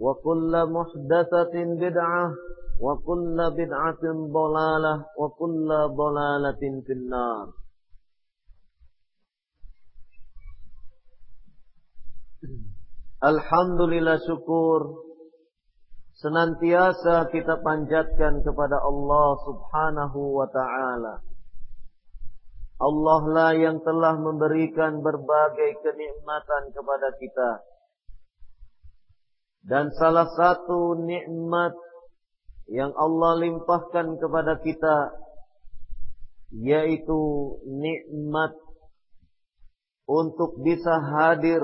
وكل محدثة بدعة وكل بدعة ضلالة وكل ضلالة في النار Alhamdulillah syukur senantiasa kita panjatkan kepada Allah Subhanahu wa taala. Allah lah yang telah memberikan berbagai kenikmatan kepada kita. Dan salah satu nikmat yang Allah limpahkan kepada kita yaitu nikmat untuk bisa hadir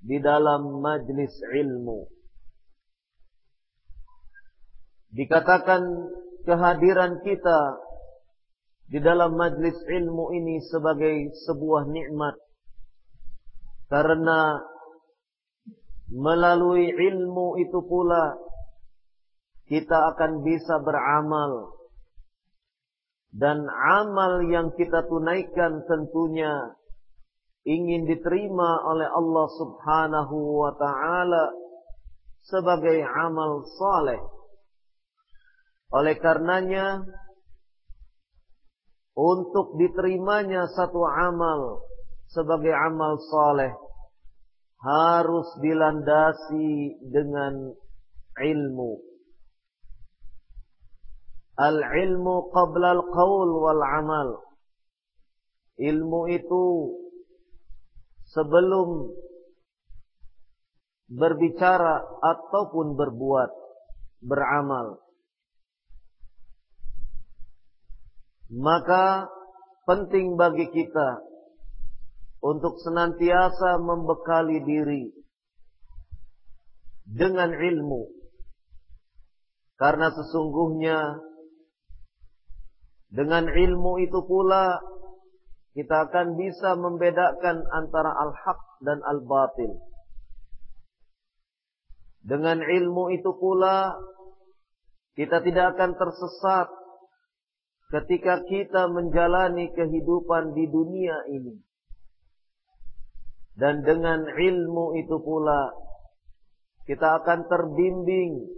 di dalam majlis ilmu. Dikatakan kehadiran kita di dalam majlis ilmu ini sebagai sebuah nikmat karena Melalui ilmu itu pula kita akan bisa beramal. Dan amal yang kita tunaikan tentunya ingin diterima oleh Allah Subhanahu wa taala sebagai amal saleh. Oleh karenanya untuk diterimanya satu amal sebagai amal saleh harus dilandasi dengan ilmu. Al-ilmu qabla al-qawl wal amal. Ilmu itu sebelum berbicara ataupun berbuat, beramal. Maka penting bagi kita untuk senantiasa membekali diri dengan ilmu. Karena sesungguhnya dengan ilmu itu pula kita akan bisa membedakan antara al-haq dan al-batil. Dengan ilmu itu pula kita tidak akan tersesat ketika kita menjalani kehidupan di dunia ini. Dan dengan ilmu itu pula kita akan terbimbing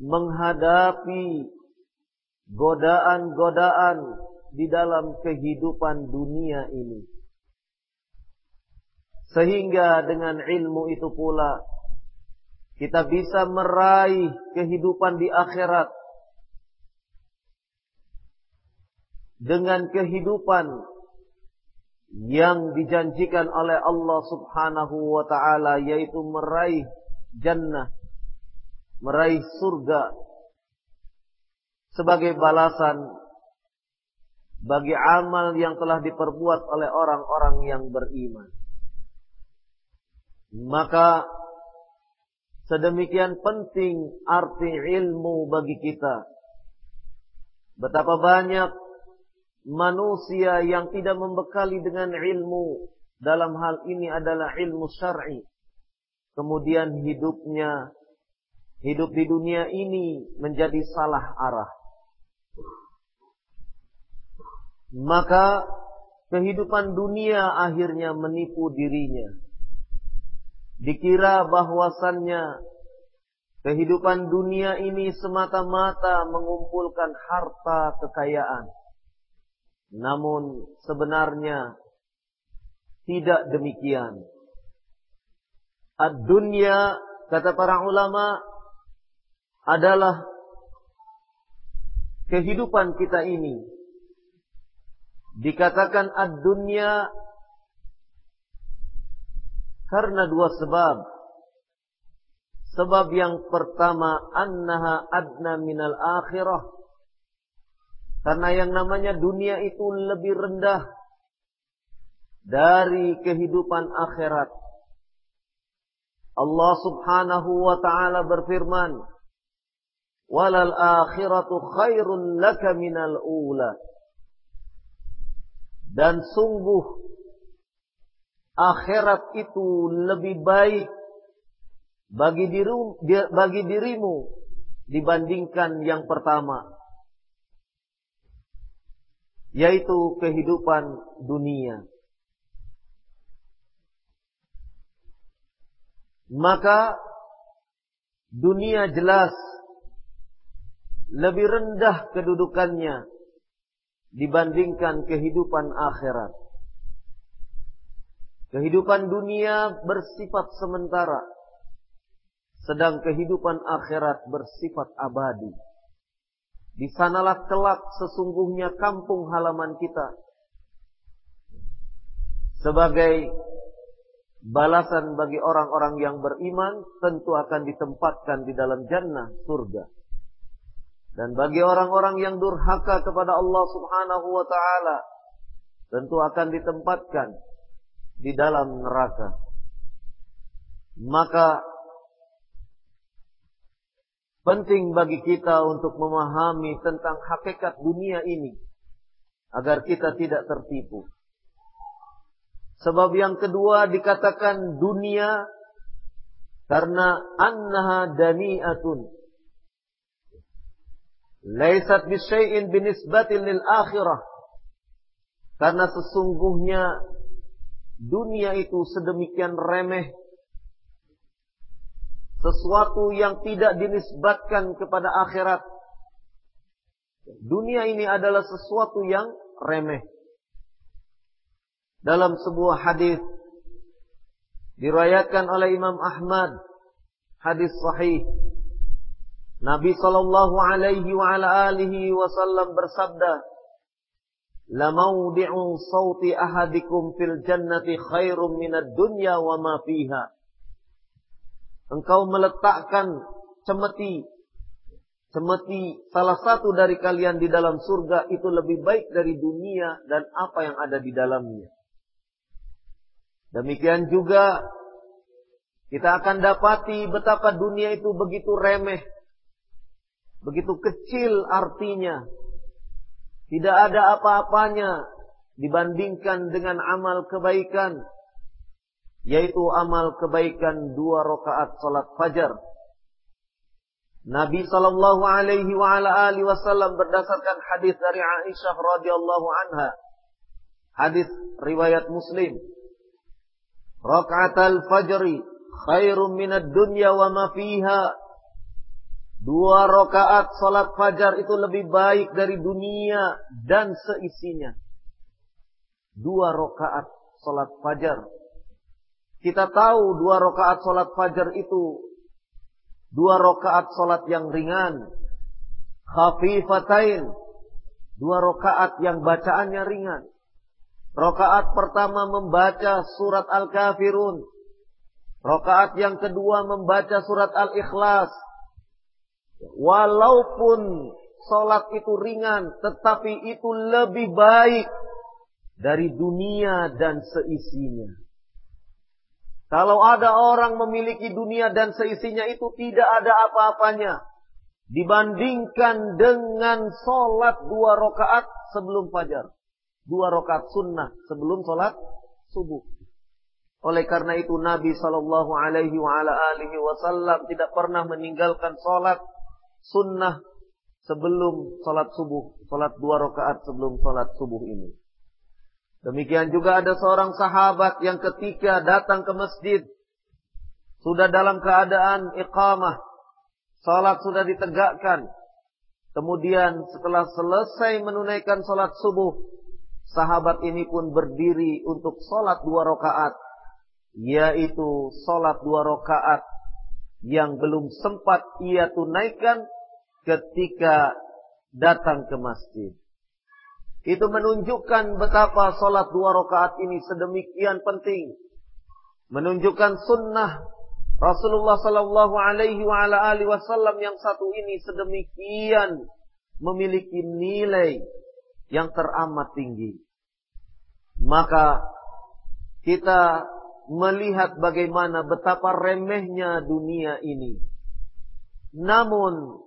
menghadapi godaan-godaan di dalam kehidupan dunia ini. Sehingga dengan ilmu itu pula kita bisa meraih kehidupan di akhirat dengan kehidupan yang dijanjikan oleh Allah Subhanahu wa taala yaitu meraih jannah, meraih surga sebagai balasan bagi amal yang telah diperbuat oleh orang-orang yang beriman. Maka sedemikian penting arti ilmu bagi kita. Betapa banyak manusia yang tidak membekali dengan ilmu dalam hal ini adalah ilmu syar'i. Kemudian hidupnya hidup di dunia ini menjadi salah arah. Maka kehidupan dunia akhirnya menipu dirinya. Dikira bahwasannya kehidupan dunia ini semata-mata mengumpulkan harta kekayaan namun sebenarnya tidak demikian. Ad-dunya kata para ulama adalah kehidupan kita ini. Dikatakan ad-dunya karena dua sebab. Sebab yang pertama annaha adna minal akhirah karena yang namanya dunia itu lebih rendah dari kehidupan akhirat. Allah subhanahu wa ta'ala berfirman, Walal akhiratu khairun laka minal ula. Dan sungguh akhirat itu lebih baik bagi dirimu, bagi dirimu dibandingkan yang pertama yaitu kehidupan dunia. Maka dunia jelas lebih rendah kedudukannya dibandingkan kehidupan akhirat. Kehidupan dunia bersifat sementara, sedang kehidupan akhirat bersifat abadi. Di sanalah kelak sesungguhnya kampung halaman kita. Sebagai balasan bagi orang-orang yang beriman tentu akan ditempatkan di dalam jannah surga. Dan bagi orang-orang yang durhaka kepada Allah Subhanahu wa taala tentu akan ditempatkan di dalam neraka. Maka Penting bagi kita untuk memahami tentang hakikat dunia ini. Agar kita tidak tertipu. Sebab yang kedua dikatakan dunia karena annaha dani'atun. Laisat bisyai'in binisbatin lil akhirah. Karena sesungguhnya dunia itu sedemikian remeh sesuatu yang tidak dinisbatkan kepada akhirat. Dunia ini adalah sesuatu yang remeh. Dalam sebuah hadis diriwayatkan oleh Imam Ahmad, hadis sahih. Nabi sallallahu alaihi wa ala alihi wasallam bersabda, "La mawdi'u sawti ahadikum fil jannati khairum minad dunya wa ma fiha." Engkau meletakkan cemeti cemeti salah satu dari kalian di dalam surga itu lebih baik dari dunia dan apa yang ada di dalamnya. Demikian juga kita akan dapati betapa dunia itu begitu remeh, begitu kecil artinya. Tidak ada apa-apanya dibandingkan dengan amal kebaikan yaitu amal kebaikan dua rakaat salat fajar. Nabi sallallahu alaihi wa ala alihi wasallam berdasarkan hadis dari Aisyah radhiyallahu anha. Hadis riwayat Muslim. Rakaat al-fajri khairum minad dunya wa ma fiha. Dua rakaat salat fajar itu lebih baik dari dunia dan seisinya. Dua rakaat salat fajar kita tahu dua rakaat solat fajar itu dua rakaat solat yang ringan, khafifatain, Dua rokaat yang bacaannya ringan. Rokaat pertama membaca surat Al-Kafirun. Rokaat yang kedua membaca surat Al-Ikhlas. Walaupun sholat itu ringan, tetapi itu lebih baik dari dunia dan seisinya. Kalau ada orang memiliki dunia dan seisinya itu tidak ada apa-apanya. Dibandingkan dengan sholat dua rakaat sebelum fajar. Dua rakaat sunnah sebelum sholat subuh. Oleh karena itu Nabi Shallallahu Alaihi Wasallam tidak pernah meninggalkan sholat sunnah sebelum sholat subuh, sholat dua rakaat sebelum sholat subuh ini. Demikian juga ada seorang sahabat yang ketika datang ke masjid sudah dalam keadaan iqamah, salat sudah ditegakkan. Kemudian setelah selesai menunaikan salat subuh, sahabat ini pun berdiri untuk salat dua rakaat, yaitu salat dua rakaat yang belum sempat ia tunaikan ketika datang ke masjid. Itu menunjukkan betapa sholat dua rakaat ini sedemikian penting. Menunjukkan sunnah Rasulullah Sallallahu Alaihi Wasallam yang satu ini sedemikian memiliki nilai yang teramat tinggi. Maka kita melihat bagaimana betapa remehnya dunia ini. Namun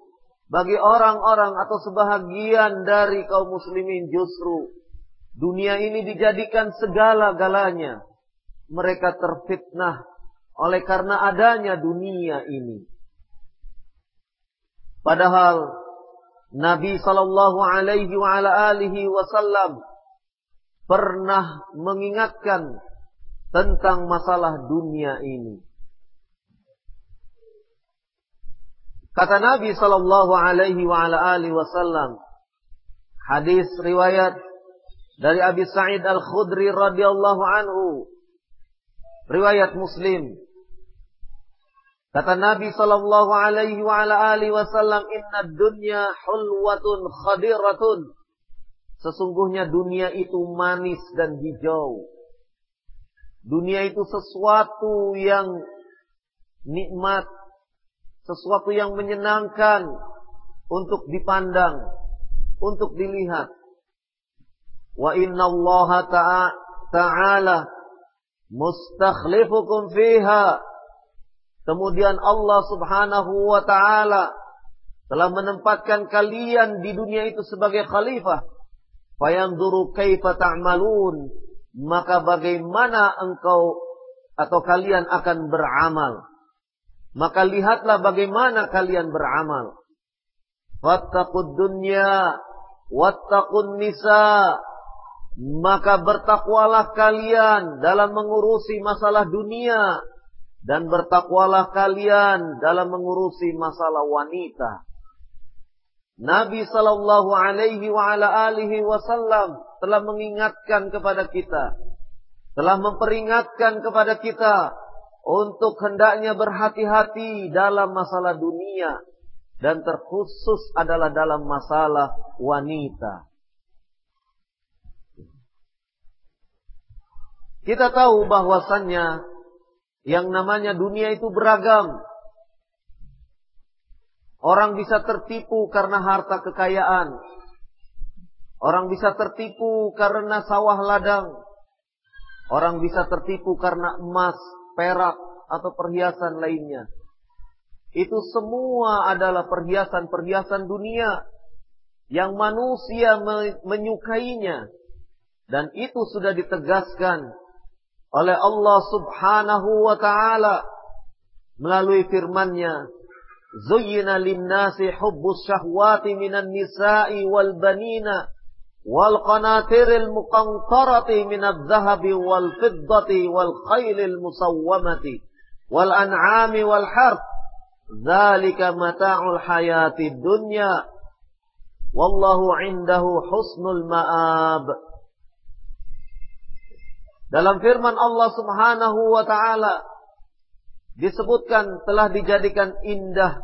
bagi orang-orang atau sebahagian dari kaum muslimin justru dunia ini dijadikan segala-galanya. Mereka terfitnah oleh karena adanya dunia ini. Padahal Nabi sallallahu alaihi wa ala alihi wasallam pernah mengingatkan tentang masalah dunia ini. Kata Nabi sallallahu alaihi wasallam hadis riwayat dari Abi Sa'id Al-Khudri radhiyallahu anhu. Riwayat Muslim. Kata Nabi sallallahu alaihi wasallam inna dunya hulwatun khadiratun Sesungguhnya dunia itu manis dan hijau. Dunia itu sesuatu yang nikmat sesuatu yang menyenangkan untuk dipandang, untuk dilihat. Wa inna Allah ta'ala mustakhlifukum fiha. Kemudian Allah subhanahu wa ta'ala telah menempatkan kalian di dunia itu sebagai khalifah. Fayanzuru kaifa ta'malun. Maka bagaimana engkau atau kalian akan beramal. Maka lihatlah bagaimana kalian beramal. Wattaqud dunya wattaqun nisa. Maka bertakwalah kalian dalam mengurusi masalah dunia dan bertakwalah kalian dalam mengurusi masalah wanita. Nabi sallallahu alaihi wa ala alihi wasallam telah mengingatkan kepada kita, telah memperingatkan kepada kita untuk hendaknya berhati-hati dalam masalah dunia dan terkhusus adalah dalam masalah wanita. Kita tahu bahwasannya yang namanya dunia itu beragam. Orang bisa tertipu karena harta kekayaan. Orang bisa tertipu karena sawah ladang. Orang bisa tertipu karena emas perak, atau perhiasan lainnya. Itu semua adalah perhiasan-perhiasan dunia yang manusia menyukainya. Dan itu sudah ditegaskan oleh Allah subhanahu wa ta'ala melalui firman-Nya. Zuyyina lin-nasi hubbus syahwati minan nisa'i wal banina wal qanatiril muqantarati minadh dhahabi wal fiddati wal khailil musawwamati wal an'ami wal harf dzalika mata'ul hayati dunya. Wallahu 'indahu husnul ma'ab. Dalam firman Allah Subhanahu wa taala disebutkan telah dijadikan indah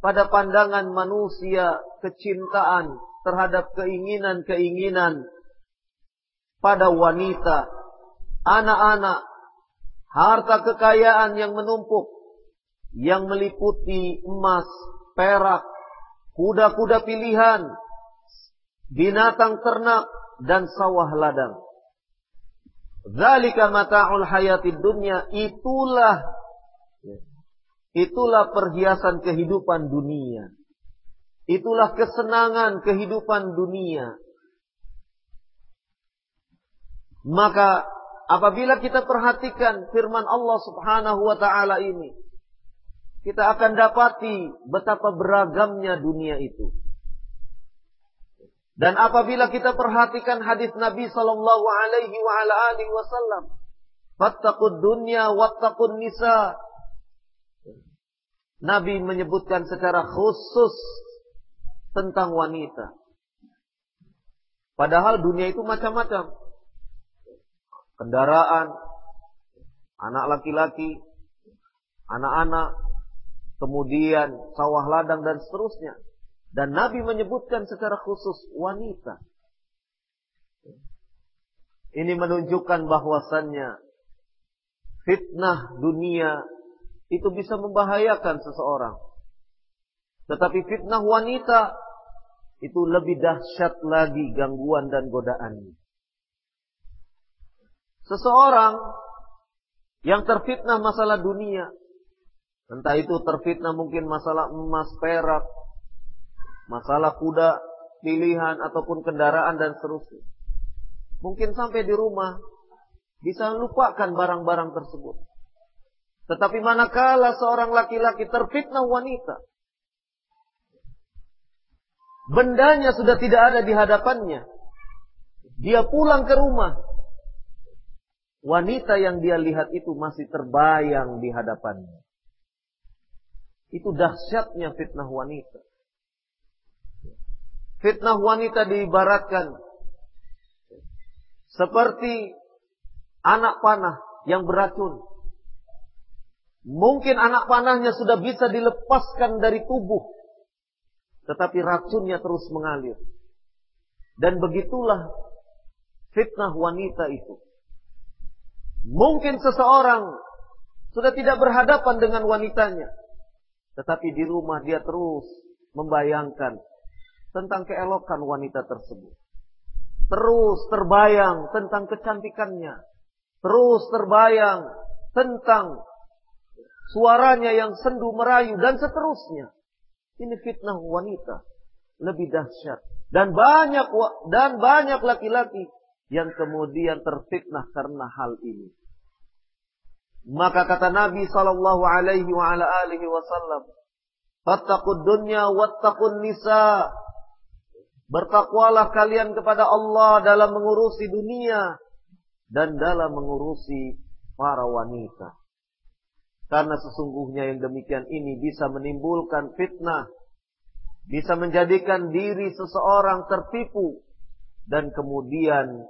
pada pandangan manusia kecintaan terhadap keinginan-keinginan pada wanita, anak-anak, harta kekayaan yang menumpuk, yang meliputi emas, perak, kuda-kuda pilihan, binatang ternak, dan sawah ladang. Zalika mata'ul hayatid dunya, itulah itulah perhiasan kehidupan dunia. Itulah kesenangan kehidupan dunia. Maka apabila kita perhatikan firman Allah Subhanahu wa taala ini, kita akan dapati betapa beragamnya dunia itu. Dan apabila kita perhatikan hadis Nabi sallallahu alaihi wa ala alihi wasallam, "Fattaqud dunya wattaqun nisa." Nabi menyebutkan secara khusus tentang wanita. Padahal dunia itu macam-macam kendaraan, anak laki-laki, anak-anak, kemudian sawah ladang dan seterusnya. Dan Nabi menyebutkan secara khusus wanita. Ini menunjukkan bahwasannya fitnah dunia itu bisa membahayakan seseorang. Tetapi fitnah wanita itu lebih dahsyat lagi gangguan dan godaannya. Seseorang yang terfitnah masalah dunia, entah itu terfitnah mungkin masalah emas, perak, masalah kuda, pilihan ataupun kendaraan dan seterusnya. Mungkin sampai di rumah bisa lupakan barang-barang tersebut. Tetapi manakala seorang laki-laki terfitnah wanita, bendanya sudah tidak ada di hadapannya. Dia pulang ke rumah, wanita yang dia lihat itu masih terbayang di hadapannya. Itu dahsyatnya fitnah wanita. Fitnah wanita diibaratkan seperti anak panah yang beracun. Mungkin anak panahnya sudah bisa dilepaskan dari tubuh. Tetapi racunnya terus mengalir. Dan begitulah fitnah wanita itu. Mungkin seseorang sudah tidak berhadapan dengan wanitanya. Tetapi di rumah dia terus membayangkan tentang keelokan wanita tersebut. Terus terbayang tentang kecantikannya. Terus terbayang tentang suaranya yang sendu merayu dan seterusnya. Ini fitnah wanita lebih dahsyat dan banyak dan banyak laki-laki yang kemudian terfitnah karena hal ini. Maka kata Nabi sallallahu alaihi wa ala alihi wasallam, "Fattaqud dunya wattaqun nisa." Bertakwalah kalian kepada Allah dalam mengurusi dunia dan dalam mengurusi para wanita. Karena sesungguhnya yang demikian ini bisa menimbulkan fitnah, bisa menjadikan diri seseorang tertipu dan kemudian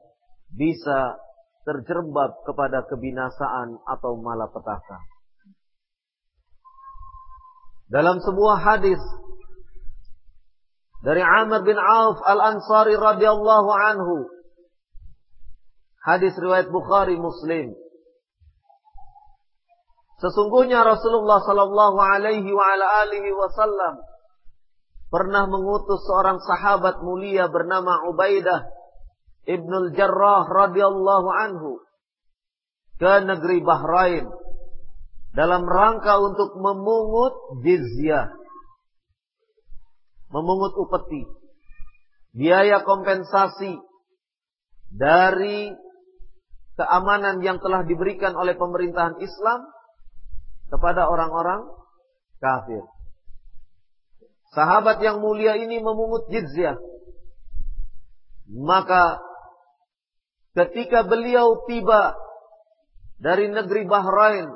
bisa terjerembab kepada kebinasaan atau malapetaka. Dalam sebuah hadis dari Amr bin Auf Al-Ansari radhiyallahu anhu. Hadis riwayat Bukhari Muslim. Sesungguhnya Rasulullah sallallahu alaihi wasallam pernah mengutus seorang sahabat mulia bernama Ubaidah Ibnul Jarrah radhiyallahu anhu ke negeri Bahrain dalam rangka untuk memungut jizyah. Memungut upeti. Biaya kompensasi dari keamanan yang telah diberikan oleh pemerintahan Islam kepada orang-orang kafir. Sahabat yang mulia ini memungut jizyah. Maka ketika beliau tiba dari negeri Bahrain,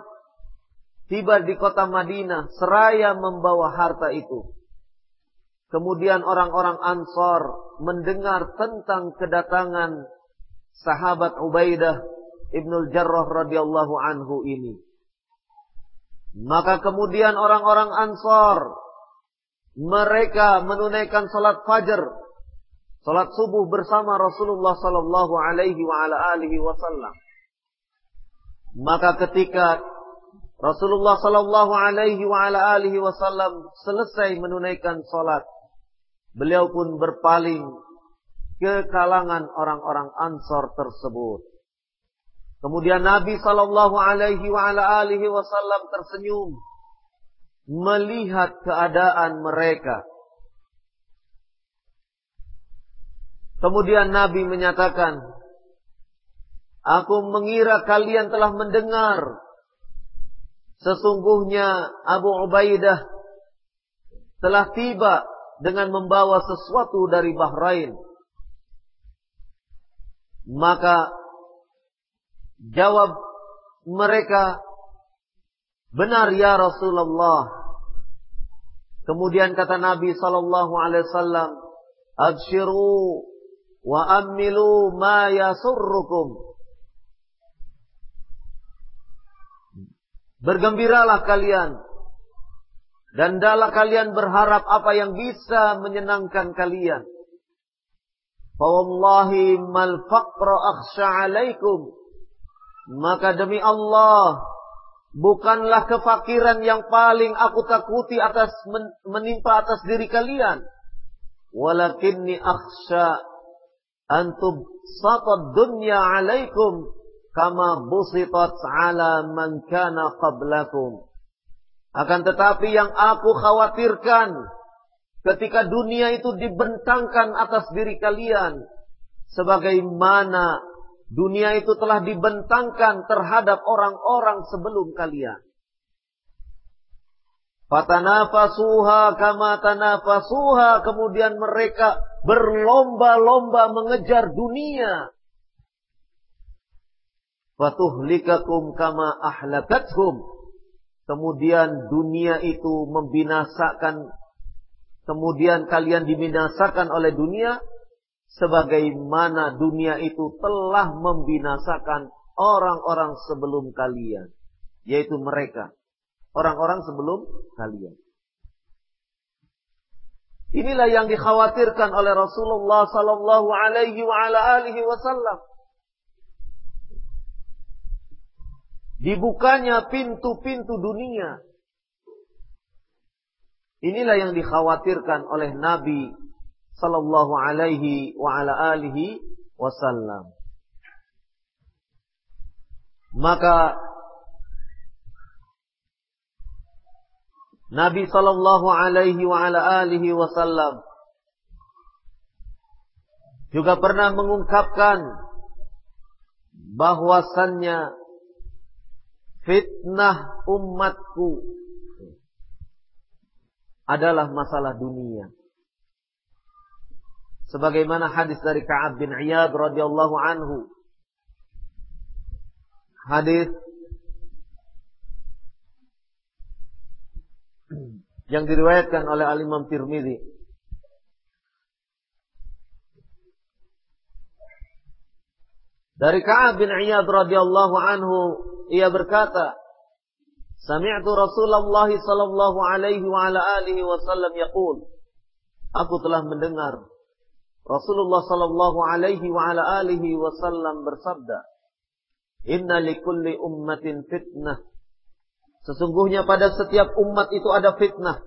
tiba di kota Madinah, seraya membawa harta itu. Kemudian orang-orang Ansor mendengar tentang kedatangan sahabat Ubaidah Ibnul Jarrah radhiyallahu anhu ini. Maka kemudian orang-orang Ansor mereka menunaikan salat fajar salat subuh bersama Rasulullah sallallahu alaihi wasallam. Maka ketika Rasulullah sallallahu alaihi wasallam selesai menunaikan salat, beliau pun berpaling ke kalangan orang-orang Ansor tersebut. Kemudian Nabi sallallahu alaihi wasallam tersenyum melihat keadaan mereka. Kemudian Nabi menyatakan, Aku mengira kalian telah mendengar. Sesungguhnya Abu Ubaidah telah tiba dengan membawa sesuatu dari Bahrain. Maka jawab mereka, benar ya Rasulullah. Kemudian kata Nabi sallallahu alaihi wasallam, "Abshiru wa amilu ma yasurrukum. Bergembiralah kalian dan dalam kalian berharap apa yang bisa menyenangkan kalian. Fawallahi mal faqra akhsha alaikum. Maka demi Allah, bukanlah kefakiran yang paling aku takuti atas menimpa atas diri kalian. Walakinni akhsha antum satad dunya alaikum kama busitat ala man kana qablakum. Akan tetapi yang aku khawatirkan ketika dunia itu dibentangkan atas diri kalian sebagaimana dunia itu telah dibentangkan terhadap orang-orang sebelum kalian. Fatanafasuha kama tanafasuha. Kemudian mereka berlomba-lomba mengejar dunia. Fatuhlikakum kama ahlakathum. Kemudian dunia itu membinasakan. Kemudian kalian dibinasakan oleh dunia. Sebagaimana dunia itu telah membinasakan orang-orang sebelum kalian. Yaitu mereka orang-orang sebelum kalian. Inilah yang dikhawatirkan oleh Rasulullah sallallahu alaihi wasallam. Dibukanya pintu-pintu dunia. Inilah yang dikhawatirkan oleh Nabi sallallahu alaihi wa ala alihi wasallam. Maka Nabi sallallahu alaihi wa ala alihi wasallam juga pernah mengungkapkan bahwasannya fitnah umatku adalah masalah dunia. Sebagaimana hadis dari Ka'ab bin Iyad radhiyallahu anhu. Hadis yang diriwayatkan oleh Al-Imam Tirmidzi. Dari Ka'ab bin Iyad radhiyallahu anhu ia berkata, Sami'tu Rasulullah sallallahu alaihi wa ala alihi wasallam yaqul Aku telah mendengar Rasulullah sallallahu alaihi wa ala alihi wasallam bersabda Inna likulli ummatin fitnah Sesungguhnya pada setiap umat itu ada fitnah.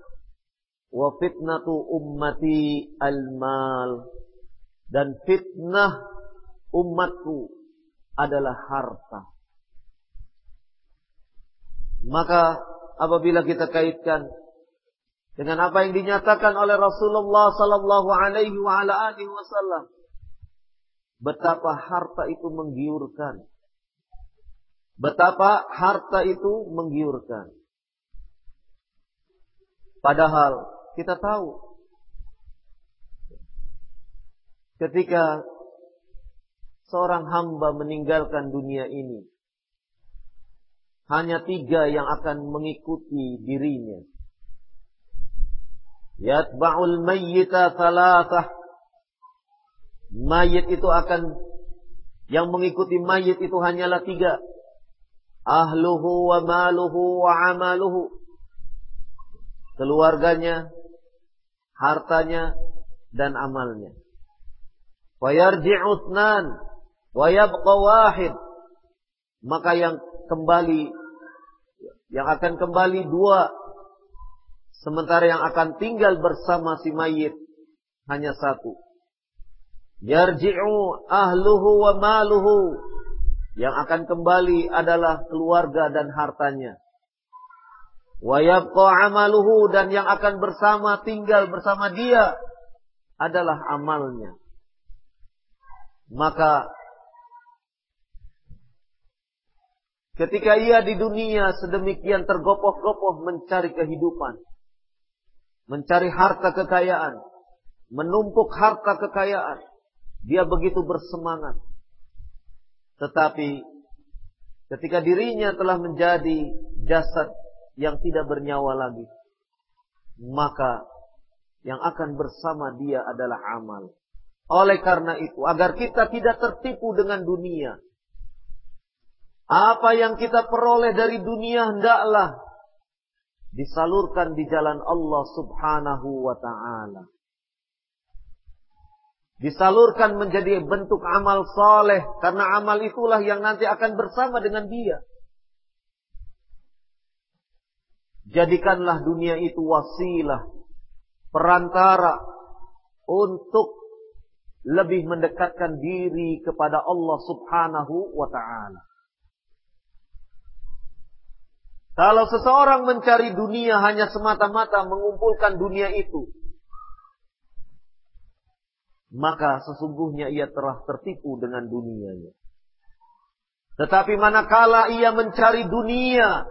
Wa fitnatu ummati al-mal. Dan fitnah umatku adalah harta. Maka apabila kita kaitkan dengan apa yang dinyatakan oleh Rasulullah sallallahu alaihi wa ala alihi wasallam betapa harta itu menggiurkan Betapa harta itu menggiurkan. Padahal kita tahu ketika seorang hamba meninggalkan dunia ini, hanya tiga yang akan mengikuti dirinya. Yatba'ul mayyita thalathah. Mayit itu akan, yang mengikuti mayit itu hanyalah tiga ahluhu wa maluhu wa amaluhu keluarganya hartanya dan amalnya Fayarji'uthnan wa yabqa wahid. Maka yang kembali yang akan kembali dua sementara yang akan tinggal bersama si mayit hanya satu. Yarji'u ahluhu wa maluhu. Yang akan kembali adalah keluarga dan hartanya. Wa yabqa amaluhu dan yang akan bersama tinggal bersama dia adalah amalnya. Maka ketika ia di dunia sedemikian tergopoh-gopoh mencari kehidupan, mencari harta kekayaan, menumpuk harta kekayaan, dia begitu bersemangat. Tetapi ketika dirinya telah menjadi jasad yang tidak bernyawa lagi. Maka yang akan bersama dia adalah amal. Oleh karena itu, agar kita tidak tertipu dengan dunia. Apa yang kita peroleh dari dunia hendaklah disalurkan di jalan Allah subhanahu wa ta'ala. Disalurkan menjadi bentuk amal soleh. Karena amal itulah yang nanti akan bersama dengan dia. Jadikanlah dunia itu wasilah, perantara untuk lebih mendekatkan diri kepada Allah Subhanahu wa taala. Kalau seseorang mencari dunia hanya semata-mata mengumpulkan dunia itu, maka sesungguhnya ia telah tertipu dengan dunianya. Tetapi manakala ia mencari dunia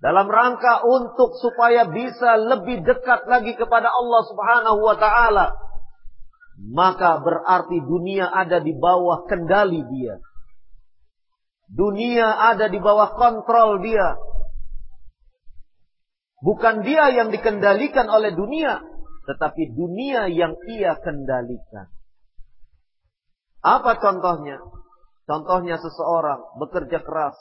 dalam rangka untuk supaya bisa lebih dekat lagi kepada Allah Subhanahu wa taala maka berarti dunia ada di bawah kendali dia dunia ada di bawah kontrol dia bukan dia yang dikendalikan oleh dunia tetapi dunia yang ia kendalikan apa contohnya contohnya seseorang bekerja keras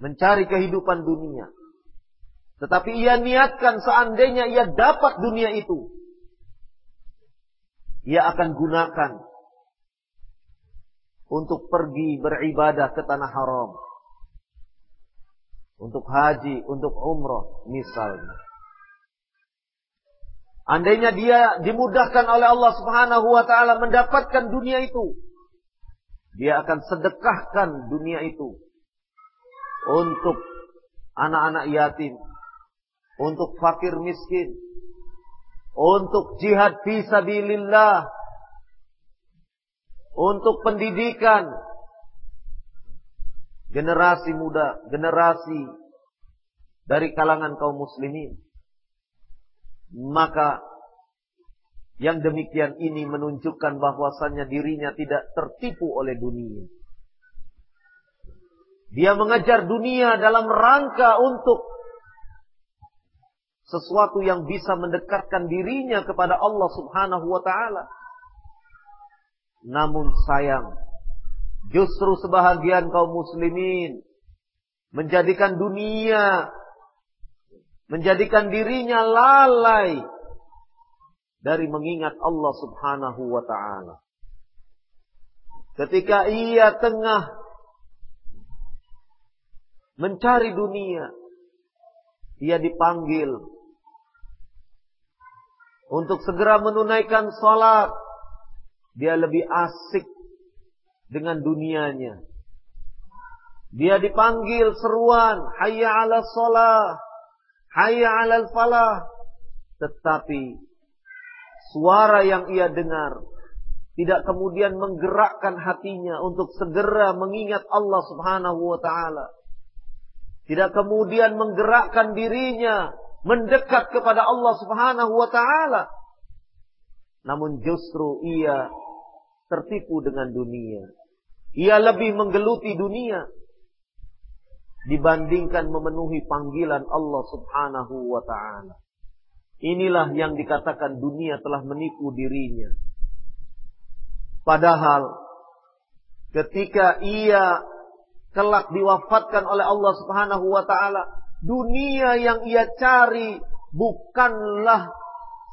mencari kehidupan dunia. Tetapi ia niatkan seandainya ia dapat dunia itu. Ia akan gunakan untuk pergi beribadah ke tanah haram. Untuk haji, untuk umroh misalnya. Andainya dia dimudahkan oleh Allah subhanahu wa ta'ala mendapatkan dunia itu. Dia akan sedekahkan dunia itu untuk anak-anak yatim, untuk fakir miskin, untuk jihad fi sabilillah, untuk pendidikan generasi muda, generasi dari kalangan kaum muslimin. Maka yang demikian ini menunjukkan bahwasannya dirinya tidak tertipu oleh dunia. Dia mengejar dunia dalam rangka untuk sesuatu yang bisa mendekatkan dirinya kepada Allah Subhanahu wa taala. Namun sayang, justru sebahagian kaum muslimin menjadikan dunia menjadikan dirinya lalai dari mengingat Allah Subhanahu wa taala. Ketika ia tengah mencari dunia. Ia dipanggil untuk segera menunaikan sholat. Dia lebih asik dengan dunianya. Dia dipanggil seruan, hayya ala sholat, hayya ala falah. Tetapi suara yang ia dengar tidak kemudian menggerakkan hatinya untuk segera mengingat Allah Subhanahu wa taala. Tidak kemudian menggerakkan dirinya mendekat kepada Allah Subhanahu wa taala. Namun justru ia tertipu dengan dunia. Ia lebih menggeluti dunia dibandingkan memenuhi panggilan Allah Subhanahu wa taala. Inilah yang dikatakan dunia telah menipu dirinya. Padahal ketika ia kelak diwafatkan oleh Allah Subhanahu wa taala, dunia yang ia cari bukanlah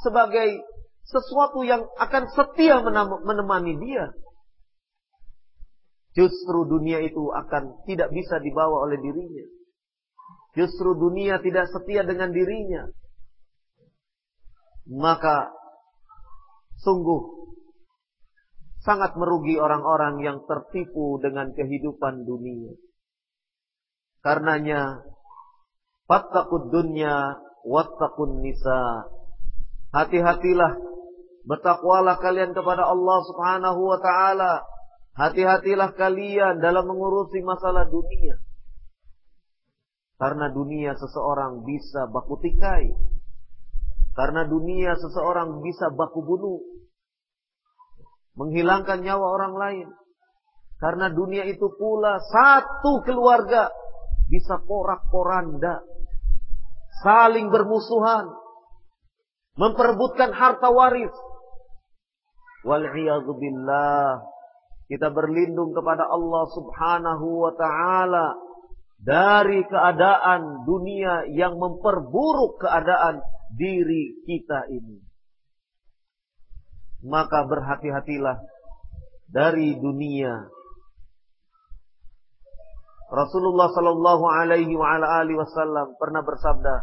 sebagai sesuatu yang akan setia menemani dia. Justru dunia itu akan tidak bisa dibawa oleh dirinya. Justru dunia tidak setia dengan dirinya. Maka sungguh sangat merugi orang-orang yang tertipu dengan kehidupan dunia. Karenanya, fattaqud dunya wattaqun nisa. Hati-hatilah, bertakwalah kalian kepada Allah Subhanahu wa taala Hati-hatilah kalian dalam mengurusi masalah dunia. Karena dunia seseorang bisa baku tikai. Karena dunia seseorang bisa baku bunuh. Menghilangkan nyawa orang lain. Karena dunia itu pula satu keluarga bisa porak-poranda. Saling bermusuhan. Memperebutkan harta waris. Wal'iyadzubillah kita berlindung kepada Allah subhanahu wa ta'ala dari keadaan dunia yang memperburuk keadaan diri kita ini. Maka berhati-hatilah dari dunia. Rasulullah sallallahu alaihi wa ala alihi wasallam pernah bersabda,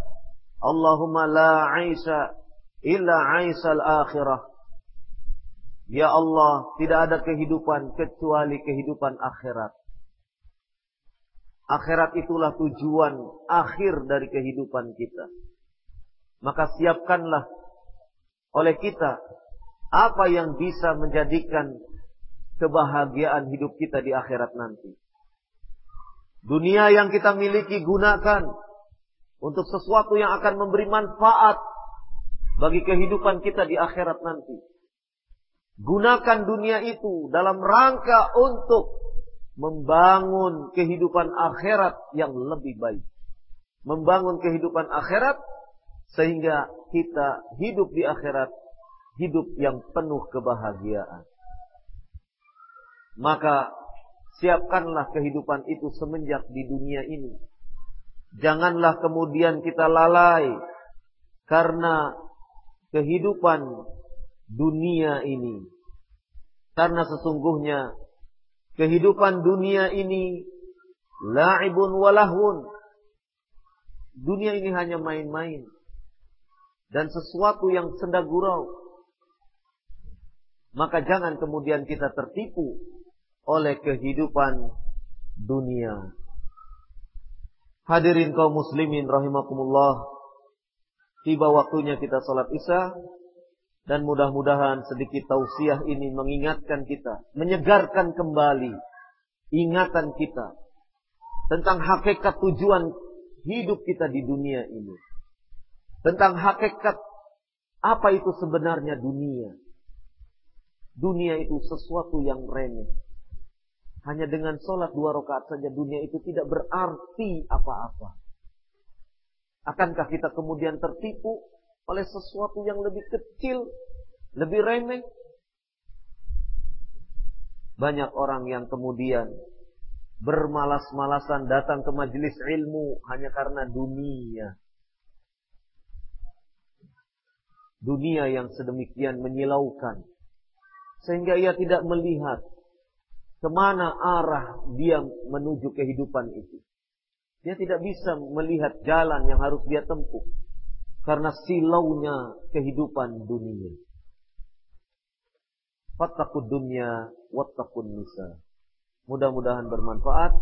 Allahumma la aisha illa aisal akhirah. Ya Allah, tidak ada kehidupan kecuali kehidupan akhirat. Akhirat itulah tujuan akhir dari kehidupan kita. Maka siapkanlah oleh kita apa yang bisa menjadikan kebahagiaan hidup kita di akhirat nanti. Dunia yang kita miliki gunakan untuk sesuatu yang akan memberi manfaat bagi kehidupan kita di akhirat nanti. Gunakan dunia itu dalam rangka untuk membangun kehidupan akhirat yang lebih baik. Membangun kehidupan akhirat sehingga kita hidup di akhirat hidup yang penuh kebahagiaan. Maka siapkanlah kehidupan itu semenjak di dunia ini. Janganlah kemudian kita lalai karena kehidupan dunia ini. Karena sesungguhnya kehidupan dunia ini la'ibun walahun. Dunia ini hanya main-main. Dan sesuatu yang senda gurau. Maka jangan kemudian kita tertipu oleh kehidupan dunia. Hadirin kaum muslimin rahimakumullah. Tiba waktunya kita salat Isya dan mudah-mudahan sedikit tausiah ini mengingatkan kita, menyegarkan kembali ingatan kita tentang hakikat tujuan hidup kita di dunia ini. Tentang hakikat apa itu sebenarnya dunia. Dunia itu sesuatu yang remeh. Hanya dengan sholat dua rakaat saja dunia itu tidak berarti apa-apa. Akankah kita kemudian tertipu oleh sesuatu yang lebih kecil, lebih remeh. Banyak orang yang kemudian bermalas-malasan datang ke majelis ilmu hanya karena dunia. Dunia yang sedemikian menyilaukan. Sehingga ia tidak melihat ke mana arah dia menuju kehidupan itu. Dia tidak bisa melihat jalan yang harus dia tempuh karena silaunya kehidupan dunia. Fattaqud dunya wattaqun nisa. Mudah-mudahan bermanfaat.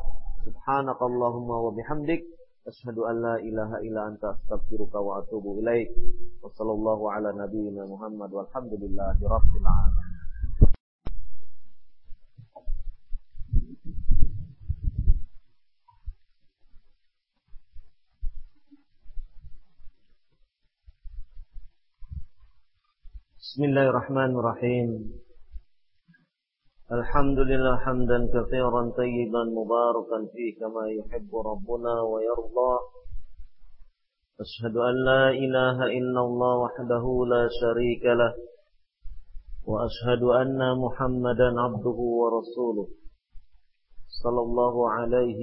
Subhanakallahumma wa bihamdik asyhadu an la ilaha illa anta astaghfiruka wa atubu ilaik. Wassallallahu ala nabiyyina Muhammad walhamdulillahi rabbil alamin. بسم الله الرحمن الرحيم. الحمد لله حمدا كثيرا طيبا مباركا فيه كما يحب ربنا ويرضى. أشهد أن لا إله إلا الله وحده لا شريك له. وأشهد أن محمدا عبده ورسوله. صلى الله عليه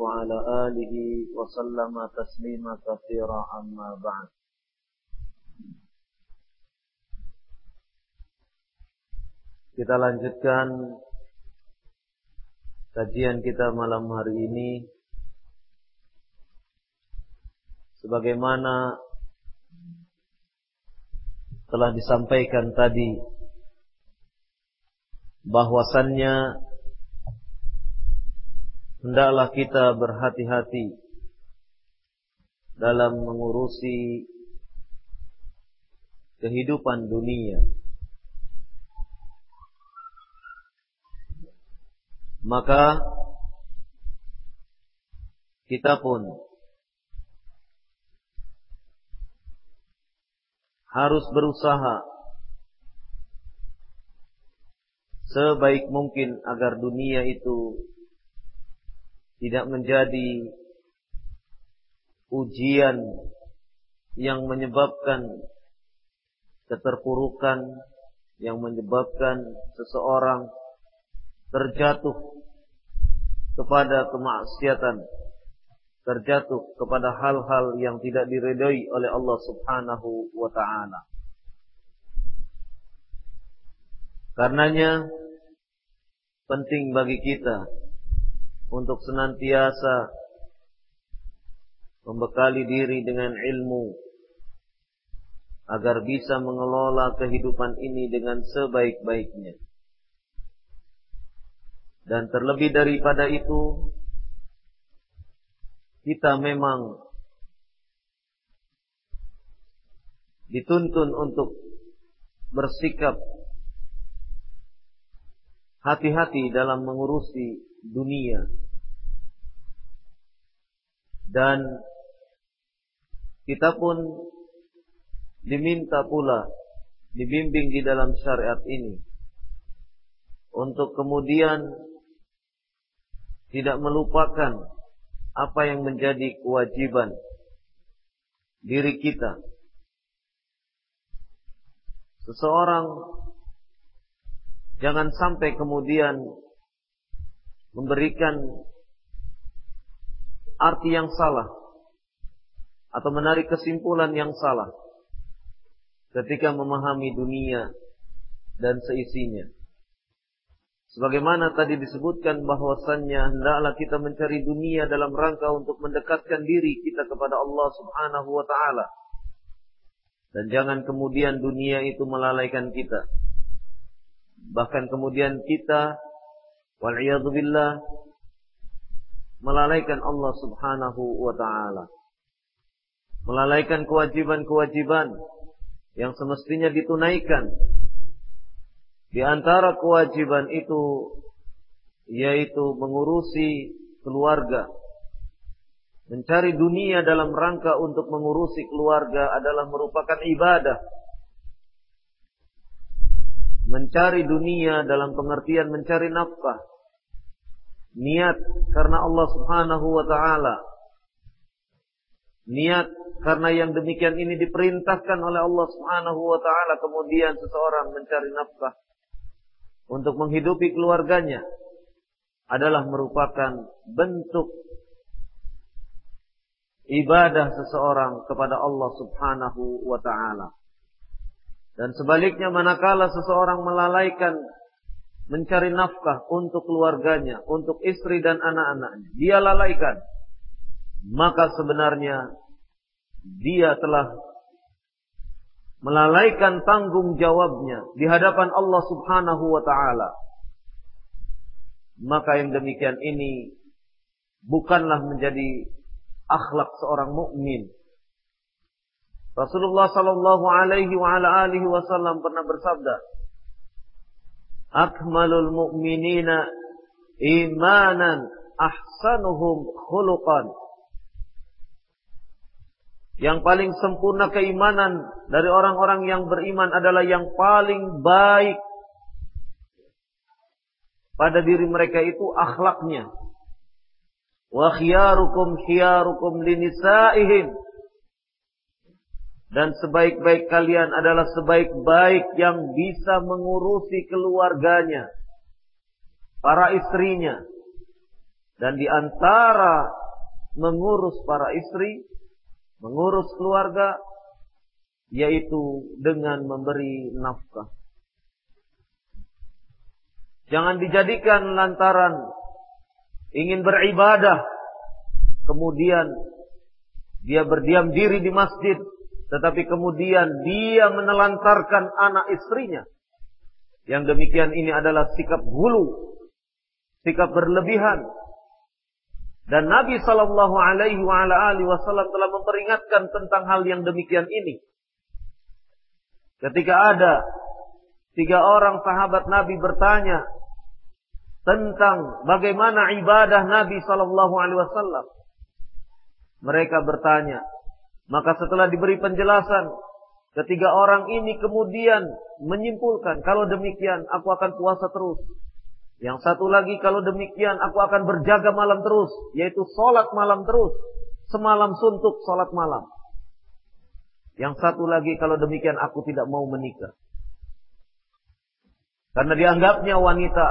وعلى آله وسلم تسليما كثيرا أما بعد. Kita lanjutkan kajian kita malam hari ini sebagaimana telah disampaikan tadi bahwasannya hendaklah kita berhati-hati dalam mengurusi kehidupan dunia. Maka kita pun harus berusaha sebaik mungkin agar dunia itu tidak menjadi ujian yang menyebabkan keterpurukan yang menyebabkan seseorang terjatuh kepada kemaksiatan terjatuh kepada hal-hal yang tidak diredai oleh Allah Subhanahu wa taala. Karenanya penting bagi kita untuk senantiasa membekali diri dengan ilmu agar bisa mengelola kehidupan ini dengan sebaik-baiknya. Dan terlebih daripada itu, kita memang dituntun untuk bersikap hati-hati dalam mengurusi dunia. Dan kita pun diminta pula dibimbing di dalam syariat ini untuk kemudian tidak melupakan apa yang menjadi kewajiban diri kita. Seseorang jangan sampai kemudian memberikan arti yang salah atau menarik kesimpulan yang salah ketika memahami dunia dan seisinya. Sebagaimana tadi disebutkan bahwasannya hendaklah kita mencari dunia dalam rangka untuk mendekatkan diri kita kepada Allah Subhanahu wa taala. Dan jangan kemudian dunia itu melalaikan kita. Bahkan kemudian kita wal billah melalaikan Allah Subhanahu wa taala. Melalaikan kewajiban-kewajiban yang semestinya ditunaikan. Di antara kewajiban itu yaitu mengurusi keluarga. Mencari dunia dalam rangka untuk mengurusi keluarga adalah merupakan ibadah. Mencari dunia dalam pengertian mencari nafkah niat karena Allah Subhanahu wa taala. Niat karena yang demikian ini diperintahkan oleh Allah Subhanahu wa taala kemudian seseorang mencari nafkah untuk menghidupi keluarganya adalah merupakan bentuk ibadah seseorang kepada Allah Subhanahu wa taala. Dan sebaliknya manakala seseorang melalaikan mencari nafkah untuk keluarganya, untuk istri dan anak-anaknya. Dia lalaikan. Maka sebenarnya dia telah melalaikan tanggung jawabnya di hadapan Allah Subhanahu wa taala. Maka yang demikian ini bukanlah menjadi akhlak seorang mukmin. Rasulullah sallallahu alaihi wa ala alihi wasallam pernah bersabda, akmalul mu'minina imanan ahsanuhum khuluqan yang paling sempurna keimanan dari orang-orang yang beriman adalah yang paling baik pada diri mereka itu akhlaknya. Wa khiyarukum khiyarukum linisaihim dan sebaik-baik kalian adalah sebaik-baik yang bisa mengurusi keluarganya, para istrinya. Dan di antara mengurus para istri, mengurus keluarga, yaitu dengan memberi nafkah. Jangan dijadikan lantaran ingin beribadah. Kemudian dia berdiam diri di masjid. Tetapi kemudian dia menelantarkan anak istrinya. Yang demikian ini adalah sikap gulu. Sikap berlebihan. Dan Nabi Shallallahu Alaihi Wasallam telah memperingatkan tentang hal yang demikian ini. Ketika ada tiga orang sahabat Nabi bertanya tentang bagaimana ibadah Nabi Sallallahu Alaihi Wasallam. Mereka bertanya, maka setelah diberi penjelasan, ketiga orang ini kemudian menyimpulkan, kalau demikian aku akan puasa terus. Yang satu lagi, kalau demikian aku akan berjaga malam terus, yaitu sholat malam terus, semalam suntuk sholat malam. Yang satu lagi, kalau demikian aku tidak mau menikah. Karena dianggapnya wanita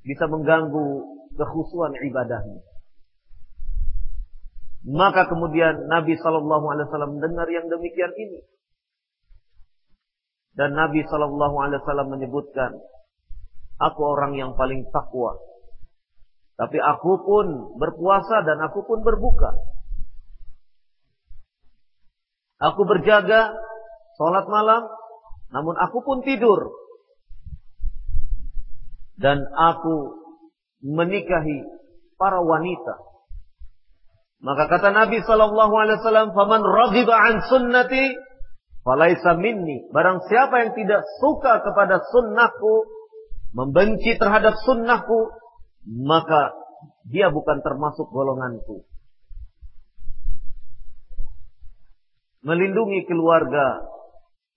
bisa mengganggu kekhusuan ibadahnya. Maka kemudian Nabi Shallallahu Alaihi Wasallam mendengar yang demikian ini, dan Nabi Shallallahu Alaihi Wasallam menyebutkan, aku orang yang paling takwa, tapi aku pun berpuasa dan aku pun berbuka. Aku berjaga, sholat malam, namun aku pun tidur dan aku menikahi para wanita. Maka kata Nabi sallallahu alaihi wasallam, "Faman raghiba an sunnati falaisa minni." Barang siapa yang tidak suka kepada sunnahku, membenci terhadap sunnahku, maka dia bukan termasuk golonganku. Melindungi keluarga,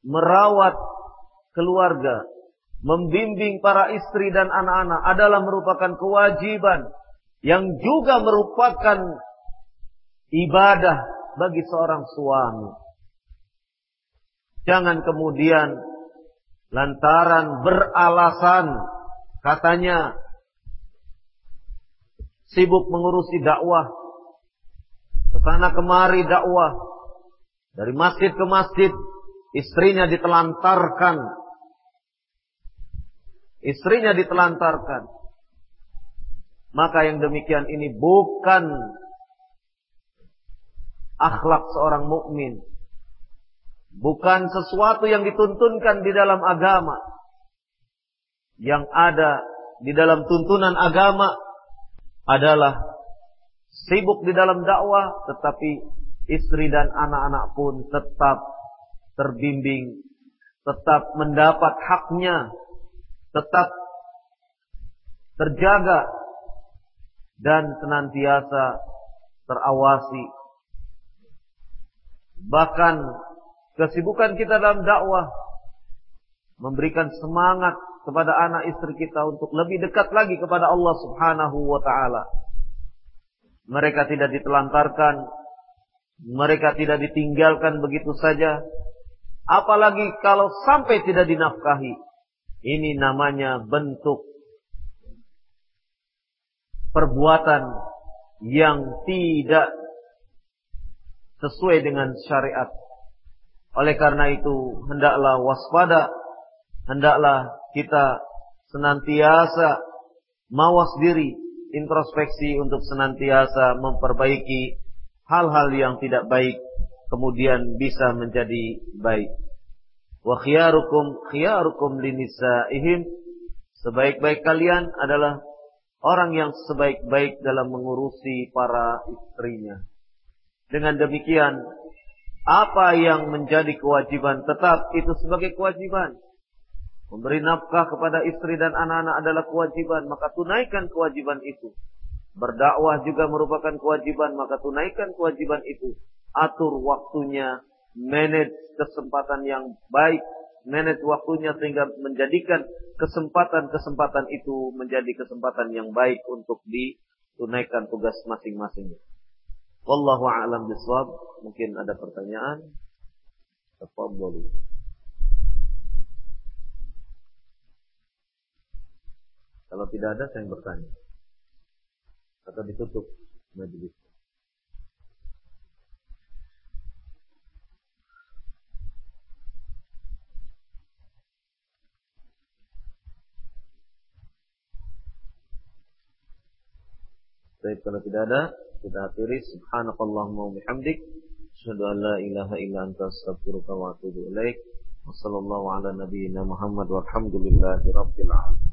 merawat keluarga, membimbing para istri dan anak-anak adalah merupakan kewajiban yang juga merupakan ibadah bagi seorang suami. Jangan kemudian lantaran beralasan katanya sibuk mengurusi dakwah ke sana kemari dakwah dari masjid ke masjid istrinya ditelantarkan Istrinya ditelantarkan. Maka yang demikian ini bukan akhlak seorang mukmin. Bukan sesuatu yang dituntunkan di dalam agama. Yang ada di dalam tuntunan agama adalah sibuk di dalam dakwah tetapi istri dan anak-anak pun tetap terbimbing, tetap mendapat haknya tetap terjaga dan senantiasa terawasi. Bahkan kesibukan kita dalam dakwah memberikan semangat kepada anak istri kita untuk lebih dekat lagi kepada Allah Subhanahu wa taala. Mereka tidak ditelantarkan, mereka tidak ditinggalkan begitu saja, apalagi kalau sampai tidak dinafkahi. Ini namanya bentuk perbuatan yang tidak sesuai dengan syariat. Oleh karena itu, hendaklah waspada, hendaklah kita senantiasa mawas diri, introspeksi untuk senantiasa memperbaiki hal-hal yang tidak baik, kemudian bisa menjadi baik. Wa khiyarukum khiyarukum linisaihim. Sebaik-baik kalian adalah orang yang sebaik-baik dalam mengurusi para istrinya. Dengan demikian, apa yang menjadi kewajiban tetap itu sebagai kewajiban. Memberi nafkah kepada istri dan anak-anak adalah kewajiban, maka tunaikan kewajiban itu. Berdakwah juga merupakan kewajiban, maka tunaikan kewajiban itu. Atur waktunya, manage kesempatan yang baik, manage waktunya sehingga menjadikan kesempatan-kesempatan itu menjadi kesempatan yang baik untuk ditunaikan tugas masing-masing. Wallahu a'lam bishawab. Mungkin ada pertanyaan? Tafadhalu. Kalau tidak ada saya yang bertanya. Atau ditutup majelis. Baik, kalau tidak ada, kita akhiri. Subhanakallahumma wa bihamdik. Asyhadu an la ilaha illa anta astaghfiruka wa atubu ilaik. Wassallallahu ala nabiyyina Muhammad walhamdulillahi rabbil alamin.